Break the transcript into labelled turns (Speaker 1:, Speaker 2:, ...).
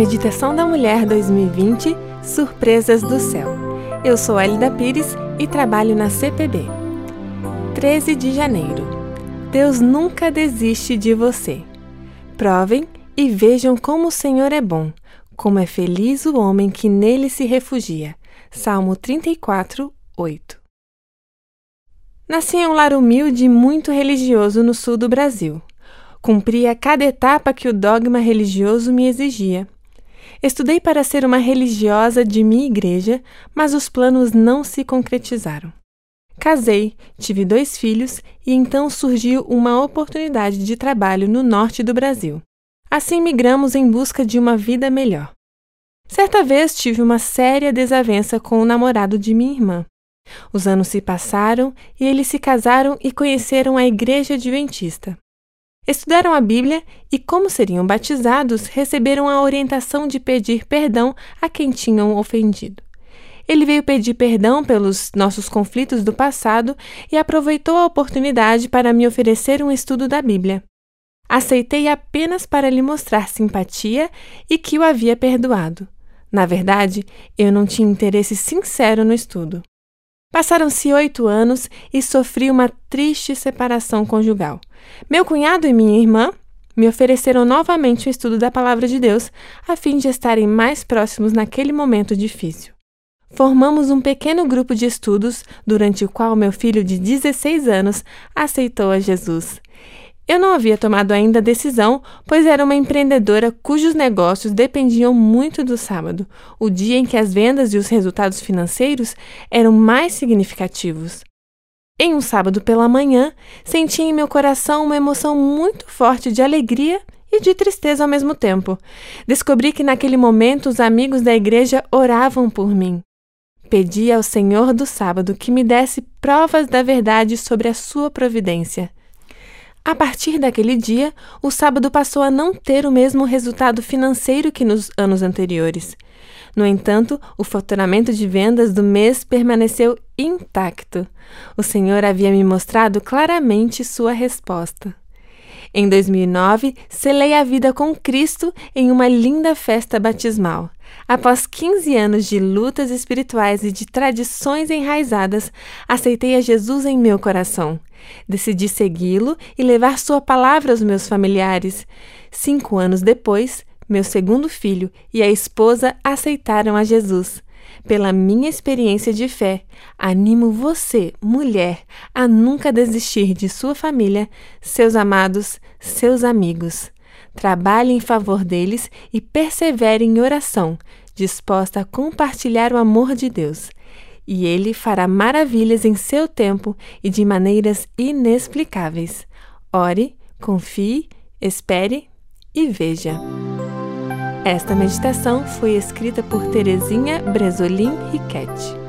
Speaker 1: Meditação da Mulher 2020 Surpresas do Céu. Eu sou Elida Pires e trabalho na CPB. 13 de janeiro. Deus nunca desiste de você. Provem e vejam como o Senhor é bom, como é feliz o homem que nele se refugia. Salmo 34, 8. Nasci em um lar humilde e muito religioso no sul do Brasil. Cumpria cada etapa que o dogma religioso me exigia. Estudei para ser uma religiosa de minha igreja, mas os planos não se concretizaram. Casei, tive dois filhos e então surgiu uma oportunidade de trabalho no norte do Brasil. Assim migramos em busca de uma vida melhor. Certa vez tive uma séria desavença com o namorado de minha irmã. Os anos se passaram e eles se casaram e conheceram a igreja adventista. Estudaram a Bíblia e, como seriam batizados, receberam a orientação de pedir perdão a quem tinham ofendido. Ele veio pedir perdão pelos nossos conflitos do passado e aproveitou a oportunidade para me oferecer um estudo da Bíblia. Aceitei apenas para lhe mostrar simpatia e que o havia perdoado. Na verdade, eu não tinha interesse sincero no estudo. Passaram-se oito anos e sofri uma triste separação conjugal. Meu cunhado e minha irmã me ofereceram novamente o estudo da Palavra de Deus, a fim de estarem mais próximos naquele momento difícil. Formamos um pequeno grupo de estudos, durante o qual meu filho de 16 anos aceitou a Jesus. Eu não havia tomado ainda a decisão, pois era uma empreendedora cujos negócios dependiam muito do sábado, o dia em que as vendas e os resultados financeiros eram mais significativos. Em um sábado pela manhã, senti em meu coração uma emoção muito forte de alegria e de tristeza ao mesmo tempo. Descobri que naquele momento os amigos da igreja oravam por mim. Pedi ao Senhor do sábado que me desse provas da verdade sobre a sua providência. A partir daquele dia, o sábado passou a não ter o mesmo resultado financeiro que nos anos anteriores. No entanto, o faturamento de vendas do mês permaneceu intacto. O Senhor havia me mostrado claramente sua resposta. Em 2009, selei a vida com Cristo em uma linda festa batismal. Após 15 anos de lutas espirituais e de tradições enraizadas, aceitei a Jesus em meu coração. Decidi segui-lo e levar sua palavra aos meus familiares. Cinco anos depois, meu segundo filho e a esposa aceitaram a Jesus. Pela minha experiência de fé, animo você, mulher, a nunca desistir de sua família, seus amados, seus amigos. Trabalhe em favor deles e persevere em oração, disposta a compartilhar o amor de Deus. E Ele fará maravilhas em seu tempo e de maneiras inexplicáveis. Ore, confie, espere e veja. Esta meditação foi escrita por Terezinha Bresolim Riquetti.